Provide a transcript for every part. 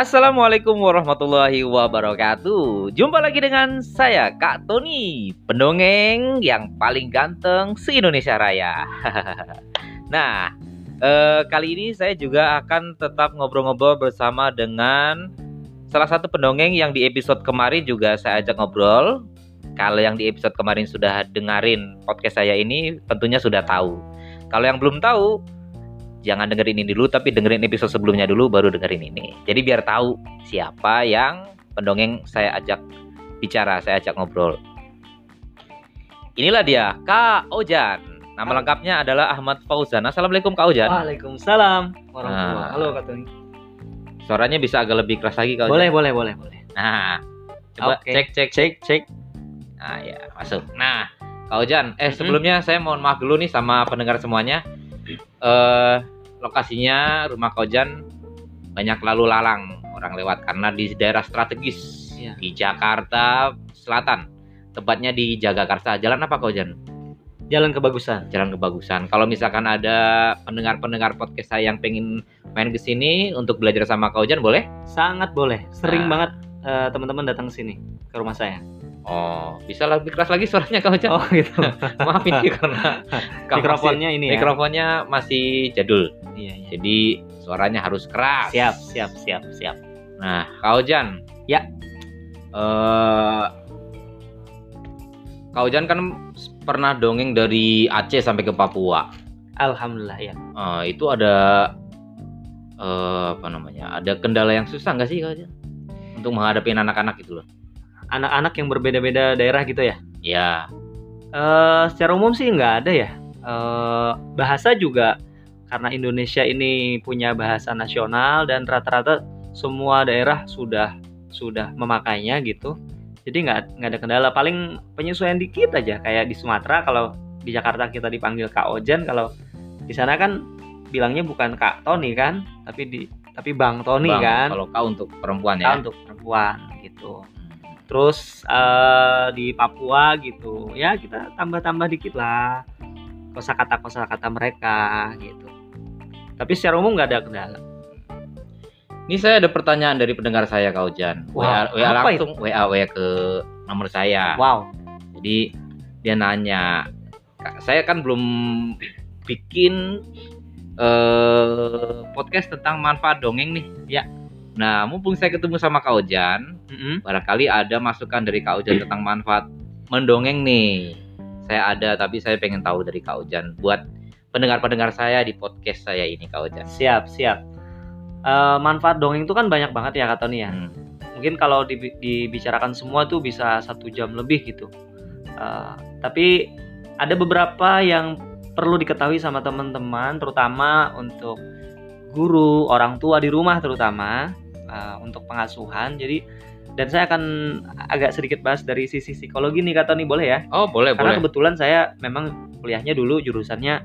Assalamualaikum warahmatullahi wabarakatuh. Jumpa lagi dengan saya Kak Tony, pendongeng yang paling ganteng se Indonesia Raya. nah, eh, kali ini saya juga akan tetap ngobrol-ngobrol bersama dengan salah satu pendongeng yang di episode kemarin juga saya ajak ngobrol. Kalau yang di episode kemarin sudah dengerin podcast saya ini, tentunya sudah tahu. Kalau yang belum tahu, jangan dengerin ini dulu tapi dengerin episode sebelumnya dulu baru dengerin ini. Jadi biar tahu siapa yang pendongeng saya ajak bicara, saya ajak ngobrol. Inilah dia, Kak Ojan. Nama lengkapnya adalah Ahmad Fauzan. Assalamualaikum Kak Ojan. Waalaikumsalam warahmatullahi Nah. Halo Kak Tony. Suaranya bisa agak lebih keras lagi Kak Ojan. Boleh, boleh, boleh, boleh. Nah, coba Oke. cek cek Cek, cek. Nah, ya, masuk. Nah, Kak Ojan, eh Mhm. sebelumnya saya mohon maaf dulu nih sama pendengar semuanya. Eh lokasinya rumah Kak Ojan banyak lalu lalang orang lewat karena di daerah strategis Iya. di Jakarta Selatan. Tepatnya di Jagakarsa. Jalan apa Kak Ojan? Jalan kebagusan. Jalan kebagusan. Kalau misalkan ada pendengar-pendengar podcast saya yang pengen main ke sini untuk belajar sama Kak Ojan boleh? Sangat boleh. Sering Nah. banget eh, teman-teman datang ke sini ke rumah saya. Oh, bisa lebih keras lagi suaranya Kak Ojan? Oh, gitu. Maaf ini karena Mikrofonnya ini ya. mikrofonnya masih jadul. Iya, iya. Jadi suaranya harus keras. Siap, siap, siap, siap. Nah, Kak Ojan. Ya. Eh Kak Ojan kan pernah dongeng dari Aceh sampai ke Papua. Alhamdulillah ya. Eh, itu ada eh apa namanya? Ada kendala yang susah nggak sih Kak Ojan? Untuk menghadapi anak-anak gitu loh. Anak-anak yang berbeda-beda daerah gitu ya. Ya, Eh, secara umum sih nggak ada ya. Eh, bahasa juga karena Indonesia ini punya bahasa nasional dan rata-rata semua daerah sudah sudah memakainya gitu. Jadi nggak nggak ada kendala. Paling penyesuaian dikit aja kayak di Sumatera kalau di Jakarta kita dipanggil Kak Ojan kalau di sana kan bilangnya bukan Kak Tony kan, tapi di tapi Bang Tony Bang, kan. Kalau kau untuk perempuan Kak ya. untuk perempuan gitu. Terus eh, di Papua gitu, ya kita tambah-tambah dikit lah kosakata kosakata mereka gitu. Tapi secara umum nggak ada kendala. Ini saya ada pertanyaan dari pendengar saya Kak Ojan. WA, Wow, WA apa langsung WA WA ke nomor saya. Wow, Jadi dia nanya, "Kak, saya kan belum bikin eh podcast tentang manfaat dongeng nih. Ya. Nah, mumpung saya ketemu sama Kak Ojan, Mm-mm. barangkali ada masukan dari Kak Ojan tentang manfaat mendongeng nih. Saya ada, tapi saya pengen tahu dari Kak Ojan buat pendengar-pendengar saya di podcast saya ini Kak Ojan. siap siap. Eh, manfaat dongeng itu kan banyak banget ya kata Tony ya. Hmm. Mungkin kalau dibi- dibicarakan semua tuh bisa satu jam lebih gitu. Eh, tapi ada beberapa yang perlu diketahui sama teman-teman, terutama untuk guru, orang tua di rumah terutama eh, untuk pengasuhan. Jadi dan saya akan agak sedikit bahas dari sisi psikologi nih kata nih boleh ya? Oh, boleh, Karena boleh. kebetulan saya memang kuliahnya dulu jurusannya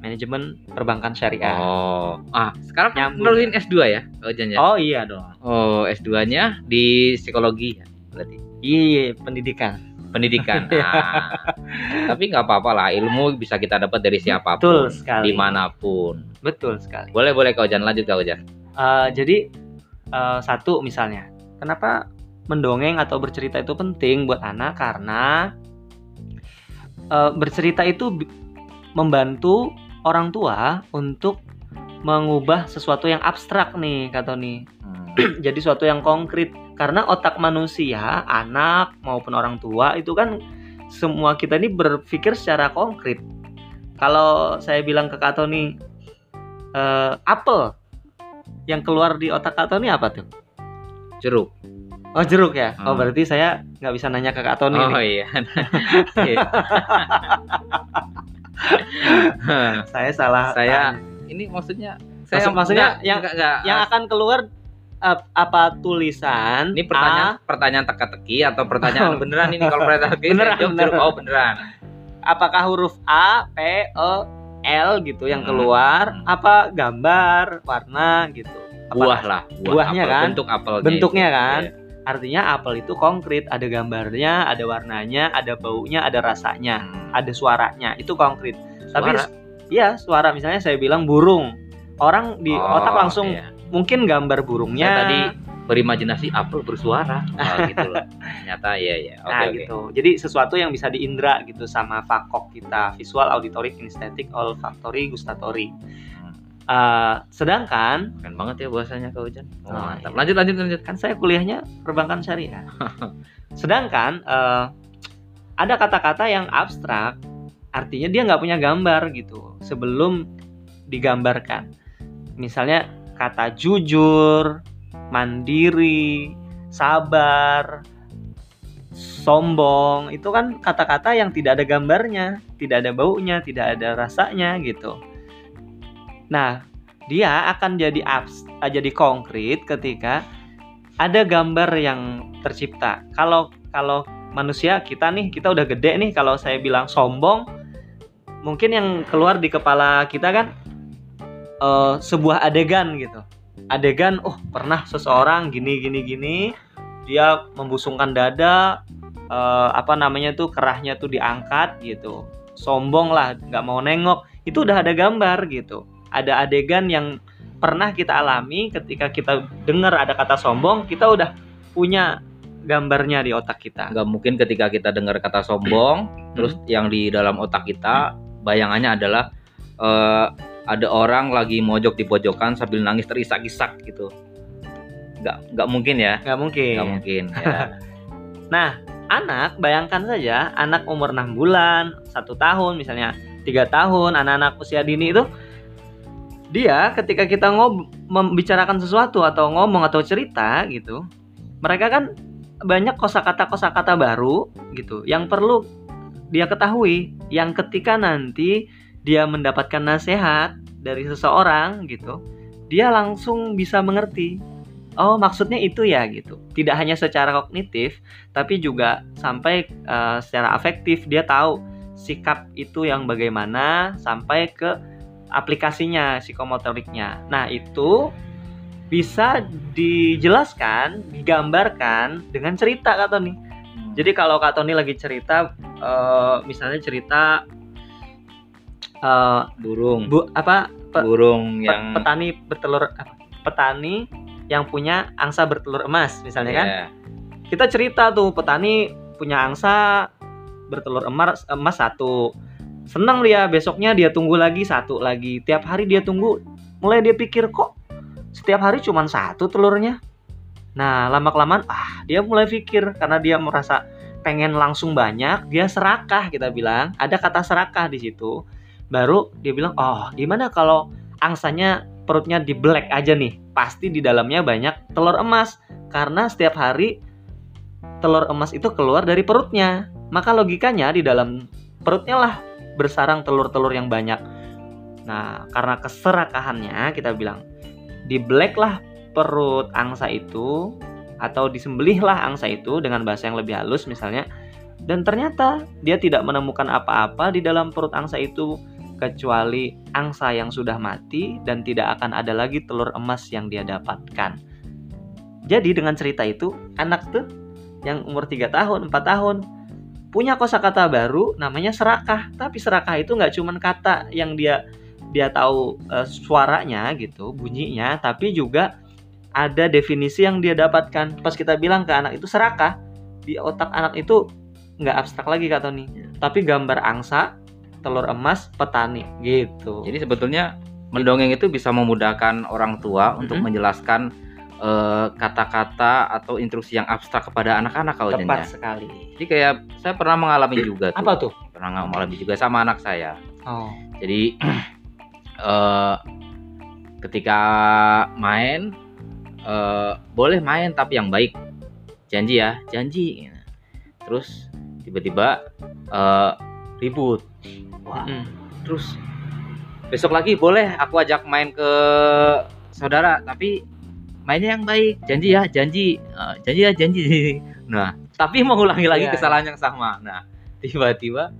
manajemen perbankan syariah. Oh, ah sekarang kan Nyambung nerusin S2 ya, ya? Oh iya dong. Oh, S2-nya di psikologi ya, berarti. Iya, pendidikan. Pendidikan. Nah, tapi nggak apa-apa lah, ilmu bisa kita dapat dari Betul siapa pun, sekali. di mana pun. Betul sekali. Boleh, boleh Kak Ojan, lanjut Kak Ojan. Eh, jadi eh, satu misalnya, kenapa mendongeng atau bercerita itu penting buat anak? Karena eh, bercerita itu membantu orang tua untuk mengubah sesuatu yang abstrak nih kata nih Hmm. jadi sesuatu yang konkret. Karena otak manusia anak maupun orang tua itu kan semua kita ini berpikir secara konkret. Kalau saya bilang ke Kak Tony eh, apel yang keluar di otak Kak Tony apa tuh Jeruk. oh jeruk ya oh Hmm. berarti saya nggak bisa nanya ke Kak Tony Oh nih. iya. Iya. saya salah saya tanya. ini maksudnya Maksud- maksudnya enggak- yang- enggak- enggak, yang akan keluar ap- apa tulisan ini pertanyaan A, pertanyaan teka-teki atau pertanyaan Oh. beneran ini kalau pertanyaan teka-teki Beneran, saya jawab beneran. jeruk. oh beneran apakah huruf A, P, E, L gitu yang Hmm. keluar, Hmm. apa gambar, warna gitu. Apa- buah lah buah Buahnya apel, kan? bentuk apelnya Bentuknya itu. kan? Iya. Artinya apel itu konkret, ada gambarnya, ada warnanya, ada baunya, ada rasanya, Hmm. ada suaranya, itu konkret. Tapi? Iya, suara misalnya saya bilang burung. Orang di Oh, otak langsung iya. mungkin gambar Saya burungnya tadi berimajinasi apel bersuara. Oh, gitu loh. Ternyata ya ya. Oke nah oke. gitu jadi sesuatu yang bisa diindra gitu sama fakok kita visual auditory kinesthetic olfactory gustatory Hmm, Eh, sedangkan Keren banget ya bahasanya Kak Ujan. Oh, mantap. iya. Lanjut lanjut lanjut. kan saya kuliahnya perbankan syariah sedangkan eh, ada kata-kata yang abstrak artinya dia nggak punya gambar gitu sebelum digambarkan misalnya kata jujur mandiri sabar sombong. Itu kan kata-kata yang tidak ada gambarnya tidak ada baunya tidak ada rasanya gitu. Nah dia akan jadi abs eh, jadi konkret ketika ada gambar yang tercipta. Kalau kalau manusia kita nih kita udah gede nih kalau saya bilang sombong mungkin yang keluar di kepala kita kan eh, sebuah adegan gitu adegan oh pernah seseorang gini gini gini dia membusungkan dada eh, apa namanya tuh kerahnya tuh diangkat gitu. Sombong lah nggak mau nengok. Itu udah ada gambar gitu. Ada adegan yang pernah kita alami ketika kita dengar ada kata sombong kita udah punya gambarnya di otak kita. Nggak mungkin ketika kita dengar kata sombong, terus yang di dalam otak kita bayangannya adalah eh, ada orang lagi mojok di pojokan sambil nangis terisak-isak gitu. Nggak nggak mungkin ya. nggak mungkin Nggak mungkin. Ya. Nah, anak bayangkan saja anak umur 6 bulan, satu tahun misalnya tiga tahun, anak-anak usia dini itu dia ketika kita ngob membicarakan sesuatu atau ngomong atau cerita gitu, mereka kan banyak kosakata kosakata baru gitu yang perlu dia ketahui yang ketika nanti dia mendapatkan nasihat dari seseorang gitu dia langsung bisa mengerti oh maksudnya itu ya gitu. Tidak hanya secara kognitif tapi juga sampai eh, secara afektif. Dia tahu sikap itu yang bagaimana sampai ke aplikasinya psikomotoriknya. Nah itu bisa dijelaskan digambarkan dengan cerita kak Tony. Jadi kalau kak Tony lagi cerita eh, misalnya cerita eh, burung, bu apa pe- burung pe- yang petani bertelur apa, petani yang punya angsa bertelur emas misalnya kan? Ya. kita cerita tuh petani punya angsa bertelur emas emas satu. Senang dia besoknya dia tunggu lagi satu lagi. Tiap hari dia tunggu mulai dia pikir kok setiap hari cuma satu telurnya? Nah lama kelamaan ah dia mulai pikir karena dia merasa pengen langsung banyak dia serakah kita bilang. Ada kata serakah di situ baru dia bilang oh gimana kalau angsanya perutnya di black aja nih? Pasti di dalamnya banyak telur emas. Karena setiap hari telur emas itu keluar dari perutnya. Maka logikanya di dalam perutnya lah bersarang telur-telur yang banyak. Nah karena keserakahannya kita bilang di black lah perut angsa itu atau disembelih lah angsa itu dengan bahasa yang lebih halus misalnya. Dan ternyata dia tidak menemukan apa-apa di dalam perut angsa itu kecuali angsa yang sudah mati dan tidak akan ada lagi telur emas yang dia dapatkan. Jadi dengan cerita itu anak tuh yang umur 3 tahun, 4 tahun punya kosakata baru namanya serakah. Tapi serakah itu nggak cuman kata yang dia dia tahu eh, suaranya gitu, bunyinya, tapi juga ada definisi yang dia dapatkan. Pas kita bilang ke anak itu serakah, di otak anak itu nggak abstrak lagi kata Tony, tapi gambar angsa, telur emas, petani gitu. Jadi sebetulnya mendongeng itu bisa memudahkan orang tua untuk Mhm. menjelaskan eh, kata-kata atau instruksi yang abstrak kepada anak-anak kalau tepat sekali. Jadi kayak saya pernah mengalami juga tuh. Apa tuh? Pernah mengalami juga sama anak saya. Oh. Jadi eh, ketika main eh, boleh main tapi yang baik. Janji ya, janji. Terus tiba-tiba eh, ribut. Wah, Mm. terus besok lagi boleh aku ajak main ke saudara tapi mainnya yang baik. Janji ya janji. Eh, janji ya janji. Nah tapi mengulangi lagi Iya, kesalahan yang sama. Nah tiba-tiba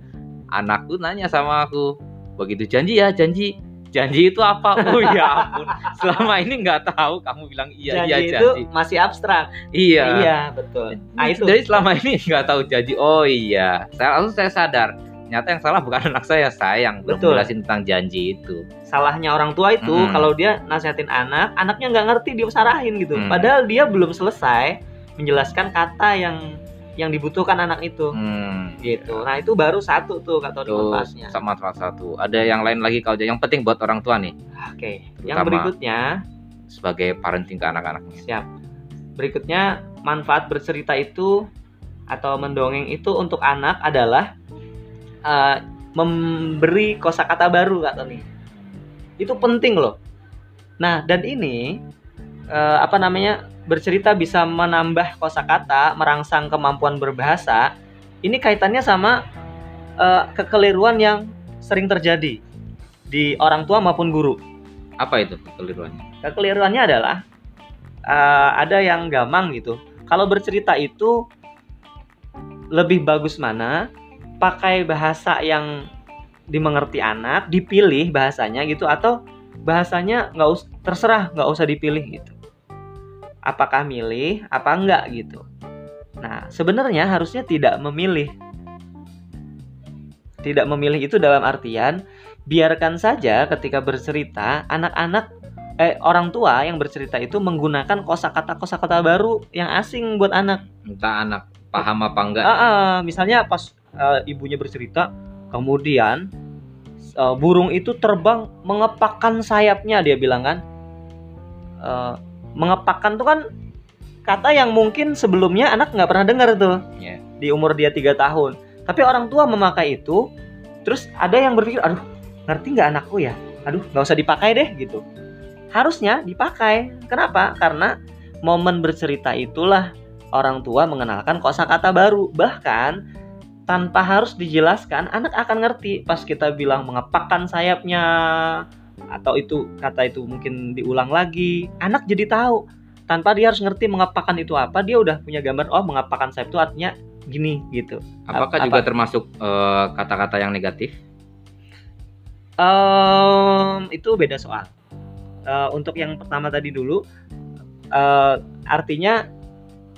anakku nanya sama aku begitu janji ya janji. Janji itu apa? Oh ya ampun. Selama ini nggak tahu kamu bilang iya janji iya itu janji. masih abstrak. iya. Iya, betul. Nah, itu. jadi selama ini nggak tahu janji. Oh iya. Saya langsung saya sadar ternyata yang salah bukan anak saya sayang. Betul. jelasin tentang janji itu. Salahnya orang tua itu Mm-mm. kalau dia nasihatin anak anaknya nggak ngerti dia sarahin gitu. Mm. padahal dia belum selesai menjelaskan kata yang yang dibutuhkan anak itu. Hmm, gitu. Nah itu baru satu tuh kata manfaatnya. Sama manfaat satu. Ada yang lain lagi kalau yang penting buat orang tua nih. Oke. Yang Terutama- berikutnya. sebagai parenting ke anak-anaknya. Siap. Berikutnya manfaat bercerita itu atau mendongeng itu untuk anak adalah eh, memberi kosakata baru kata nih itu penting loh nah dan ini eh, apa namanya bercerita bisa menambah kosakata merangsang kemampuan berbahasa ini kaitannya sama eh, kekeliruan yang sering terjadi di orang tua maupun guru apa itu kekeliruannya kekeliruannya adalah eh, ada yang gamang gitu. Kalau bercerita itu lebih bagus mana? Pakai bahasa yang dimengerti anak, dipilih bahasanya gitu atau bahasanya nggak us terserah nggak usah dipilih gitu. Apakah milih apa enggak gitu. Nah sebenarnya harusnya tidak memilih. Tidak memilih itu dalam artian biarkan saja ketika bercerita anak-anak eh orang tua yang bercerita itu menggunakan kosakata kosakata baru yang asing buat anak. entah anak paham apa enggak Ah, ah, misalnya pas eh, ibunya bercerita, kemudian eh, burung itu terbang mengepakkan sayapnya dia bilang kan. Eh, mengepakkan tuh kan kata yang mungkin sebelumnya anak nggak pernah dengar tuh Iya. di umur dia tiga tahun. Tapi orang tua memakai itu, terus ada yang berpikir, aduh ngerti nggak anakku ya? Aduh nggak usah dipakai deh gitu. Harusnya dipakai. Kenapa? Karena momen bercerita itulah orang tua mengenalkan kosakata baru. Bahkan tanpa harus dijelaskan, anak akan ngerti. Pas kita bilang mengepakkan sayapnya atau itu kata itu mungkin diulang lagi, anak jadi tahu. Tanpa dia harus ngerti mengepakkan itu apa, dia udah punya gambar oh mengepakkan sayap itu artinya gini gitu. apakah apa- juga termasuk eh, kata-kata yang negatif? Em, itu beda soal. Eh, untuk yang pertama tadi dulu, eh, artinya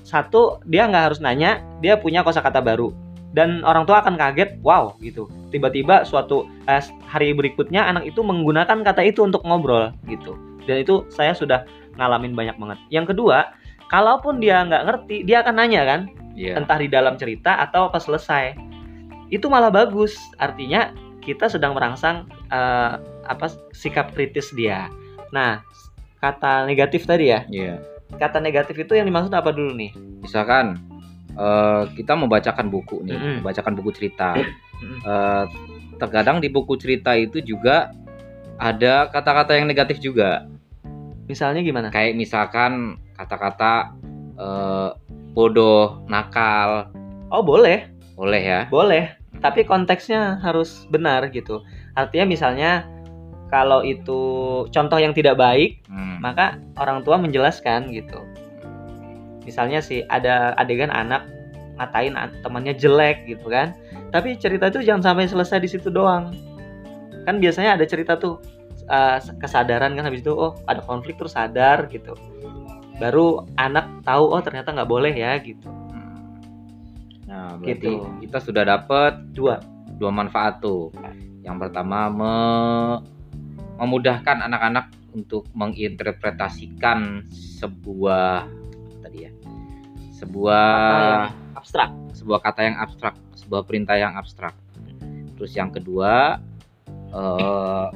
satu dia nggak harus nanya, dia punya kosakata baru dan orang tua akan kaget, wow gitu. Tiba-tiba suatu eh, hari berikutnya anak itu menggunakan kata itu untuk ngobrol gitu. Dan itu saya sudah ngalamin banyak banget. Yang kedua, kalaupun dia nggak ngerti, dia akan nanya kan, Iya. entah di dalam cerita atau pas selesai itu malah bagus artinya kita sedang merangsang eh, apa sikap kritis dia nah kata negatif tadi ya Iya. kata negatif itu yang dimaksud apa dulu nih misalkan eh, kita membacakan buku nih, Mm-mm. membacakan buku cerita. Mm-mm. Eh, terkadang di buku cerita itu juga ada kata-kata yang negatif juga. misalnya gimana Kayak misalkan kata-kata eh, bodoh, nakal, oh boleh boleh ya. boleh tapi konteksnya harus benar gitu artinya misalnya kalau itu contoh yang tidak baik Hmm. maka orang tua menjelaskan gitu misalnya sih ada adegan anak ngatain an- temannya jelek gitu kan tapi cerita itu jangan sampai selesai di situ doang kan biasanya ada cerita tuh uh, kesadaran kan habis itu oh ada konflik terus sadar gitu baru anak tahu oh ternyata nggak boleh ya gitu Nah, berarti Gitu. kita sudah dapat dua dua manfaat tuh. Yang pertama me- memudahkan anak-anak untuk menginterpretasikan sebuah ya. Sebuah kata yang abstrak sebuah kata yang abstrak, sebuah perintah yang abstrak. Terus yang kedua eh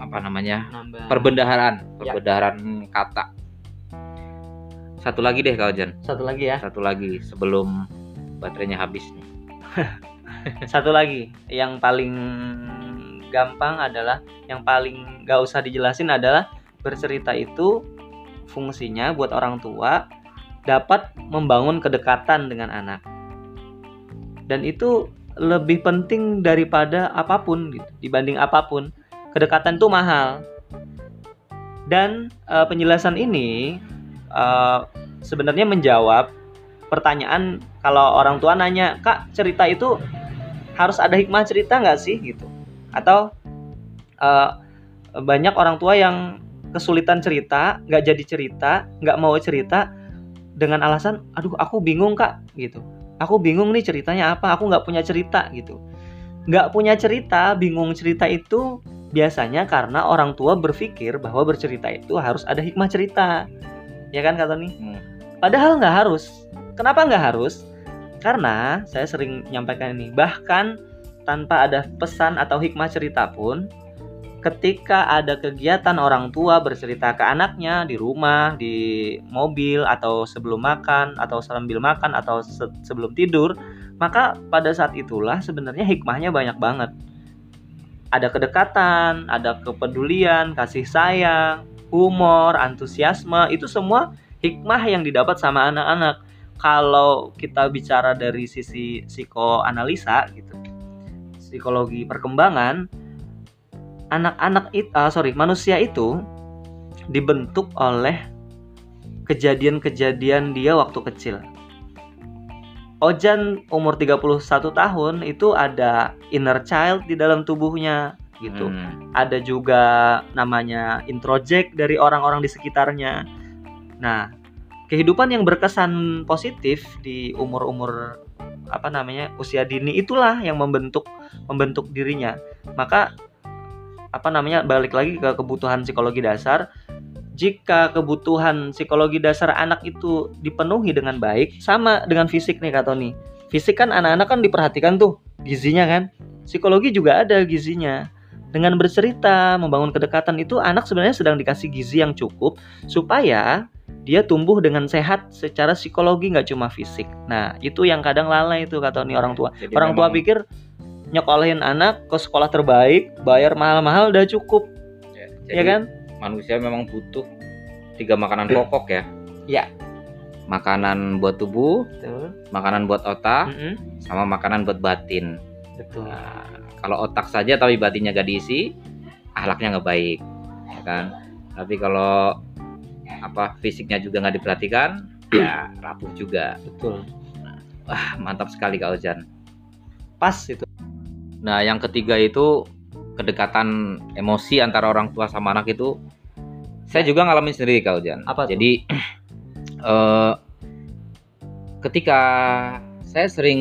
apa namanya? nambah Perbendaharaan, Ya. perbendaharaan kata. Satu lagi deh kau Jan. satu lagi ya Satu lagi sebelum baterainya habis nih. satu lagi yang paling gampang adalah yang paling gak usah dijelasin adalah bercerita itu fungsinya buat orang tua dapat membangun kedekatan dengan anak. Dan itu lebih penting daripada apa pun gitu dibanding apa pun kedekatan itu mahal. Dan eh, penjelasan ini eh, sebenarnya menjawab pertanyaan kalau orang tua nanya kak cerita itu harus ada hikmah cerita nggak sih? gitu. Atau eh, banyak orang tua yang kesulitan cerita nggak jadi cerita nggak mau cerita dengan alasan aduh aku bingung kak gitu. Aku bingung nih ceritanya apa aku nggak punya cerita gitu. Nggak punya cerita bingung cerita itu biasanya karena orang tua berpikir bahwa bercerita itu harus ada hikmah cerita. Ya kan kata nih Hmm. padahal nggak harus. Kenapa nggak harus? Karena saya sering nyampaikan ini bahkan tanpa ada pesan atau hikmah cerita pun ketika ada kegiatan orang tua bercerita ke anaknya di rumah, di mobil atau sebelum makan atau sambil makan atau se- sebelum tidur, maka pada saat itulah sebenarnya hikmahnya banyak banget. Ada kedekatan, ada kepedulian, kasih sayang, humor, antusiasme, itu semua hikmah yang didapat sama anak-anak. Kalau kita bicara dari sisi psikoanalisa gitu. Psikologi perkembangan, anak-anak itu sorry manusia itu dibentuk oleh kejadian-kejadian dia waktu kecil. Ojan umur 31 tahun itu ada inner child di dalam tubuhnya gitu. Hmm. Ada juga namanya introject dari orang-orang di sekitarnya. Nah, kehidupan yang berkesan positif di umur-umur apa namanya usia dini itulah yang membentuk membentuk dirinya. Maka apa namanya balik lagi ke kebutuhan psikologi dasar. Jika kebutuhan psikologi dasar anak itu dipenuhi dengan baik sama dengan fisik nih Kak Tony. Fisik kan anak-anak kan diperhatikan tuh gizinya kan. Psikologi juga ada gizinya. Dengan bercerita membangun kedekatan itu anak sebenarnya sedang dikasih gizi yang cukup supaya dia tumbuh dengan sehat secara psikologi nggak cuma fisik. Nah itu yang kadang lalai itu kata Tony orang tua. Jadi orang tua pikir nyekolahin anak ke sekolah terbaik bayar mahal-mahal udah cukup ya, ya jadi kan manusia memang butuh tiga makanan pokok ya. Ya. Makanan buat tubuh, betul makanan buat otak, Mm-mm. sama makanan buat batin. betul Nah, kalau otak saja tapi batinnya gak diisi, ahlaknya nggak baik, ya kan? Tapi kalau apa fisiknya juga nggak diperhatikan, ya rapuh juga. betul Wah, mantap sekali Kak Ojan. pas itu Nah, yang ketiga itu kedekatan emosi antara orang tua sama anak itu saya juga ngalamin sendiri Kak Ojan. Apa tuh? Jadi eh, ketika saya sering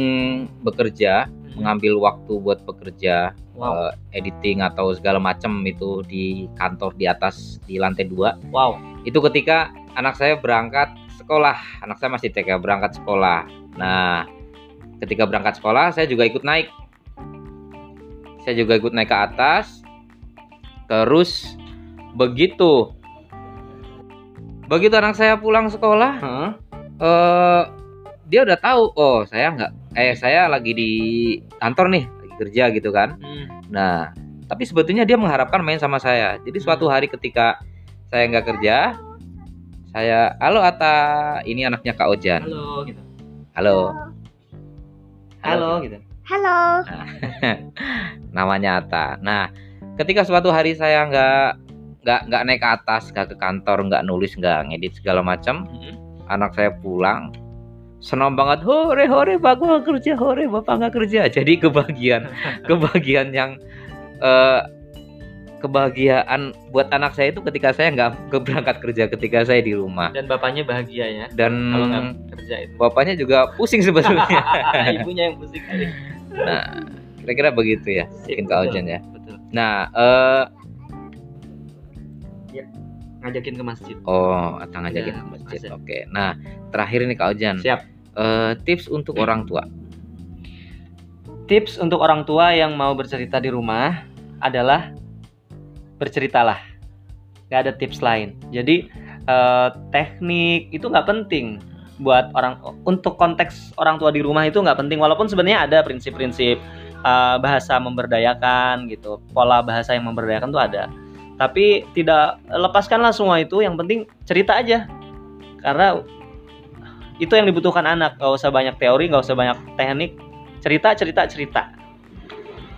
bekerja, mengambil waktu buat bekerja, wow eh, editing atau segala macam itu di kantor di atas di lantai dua, wow itu ketika anak saya berangkat sekolah, anak saya masih TK berangkat sekolah. Nah, ketika berangkat sekolah saya juga ikut naik. Saya juga ikut naik ke atas. Terus begitu begitu anak saya pulang sekolah, Heeh. eh dia udah tahu, oh saya nggak, eh saya lagi di kantor nih, lagi kerja gitu kan. Hmm. Nah, tapi sebetulnya dia mengharapkan main sama saya. Jadi suatu hari ketika saya nggak kerja, saya, halo Ata, ini anaknya Kak Ojan. halo gitu Halo. halo gitu Halo. Namanya Ata. Nah, ketika suatu hari saya nggak nggak nggak naik ke atas, nggak ke kantor, nggak nulis, nggak ngedit segala macam, Mm-mm. anak saya pulang senang banget hore hore bapak nggak kerja hore bapak nggak kerja jadi kebahagiaan kebahagiaan yang eh, kebahagiaan buat anak saya itu ketika saya nggak ke- berangkat kerja ketika saya di rumah dan bapaknya bahagia ya dan kalau kerja itu bapaknya juga pusing sebetulnya ibunya yang pusing nah kira-kira begitu ya mungkin Kak Betul, Ojan ya. betul nah eh ngajakin ke masjid. Oh atang ngajakin Ya, ke masjid masjid. oke. Nah terakhir nih Kak Ojan siap. Eh, tips untuk orang tua. Tips untuk orang tua yang mau bercerita di rumah adalah berceritalah. Nggak ada tips lain. Jadi eh, teknik itu nggak penting buat orang untuk konteks orang tua di rumah itu nggak penting. Walaupun sebenarnya ada prinsip-prinsip eh, bahasa memberdayakan gitu. Pola bahasa yang memberdayakan tuh ada. Tapi tidak lepaskanlah semua itu. Yang penting cerita aja. Karena itu yang dibutuhkan anak. Nggak usah banyak teori nggak usah banyak teknik. Cerita cerita cerita.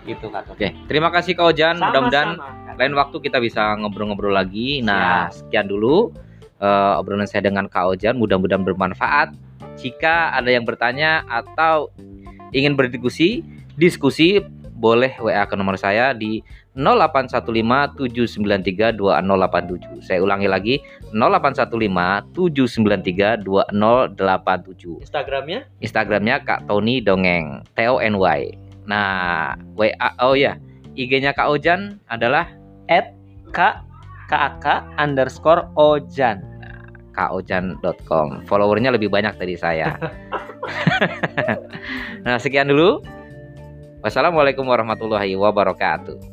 Gitu kak. Oke terima kasih Kak Ojan. Mudah-mudahan lain waktu kita bisa ngobrol-ngobrol lagi. Nah, sekian dulu eh, obrolan saya dengan Kak Ojan. Mudah-mudahan bermanfaat. Jika ada yang bertanya atau ingin berdiskusi, diskusi boleh WA ke nomor saya di 081579320087. Saya ulangi lagi 081579320087. Instagramnya? Instagramnya Kak Tony Dongeng T O N Y. Nah, WA oh ya, IG-nya Kak Ojan adalah At K KAK underscore Ojan. kaojan.com. Followernya lebih banyak dari saya. nah, sekian dulu. Wassalamualaikum warahmatullahi wabarakatuh.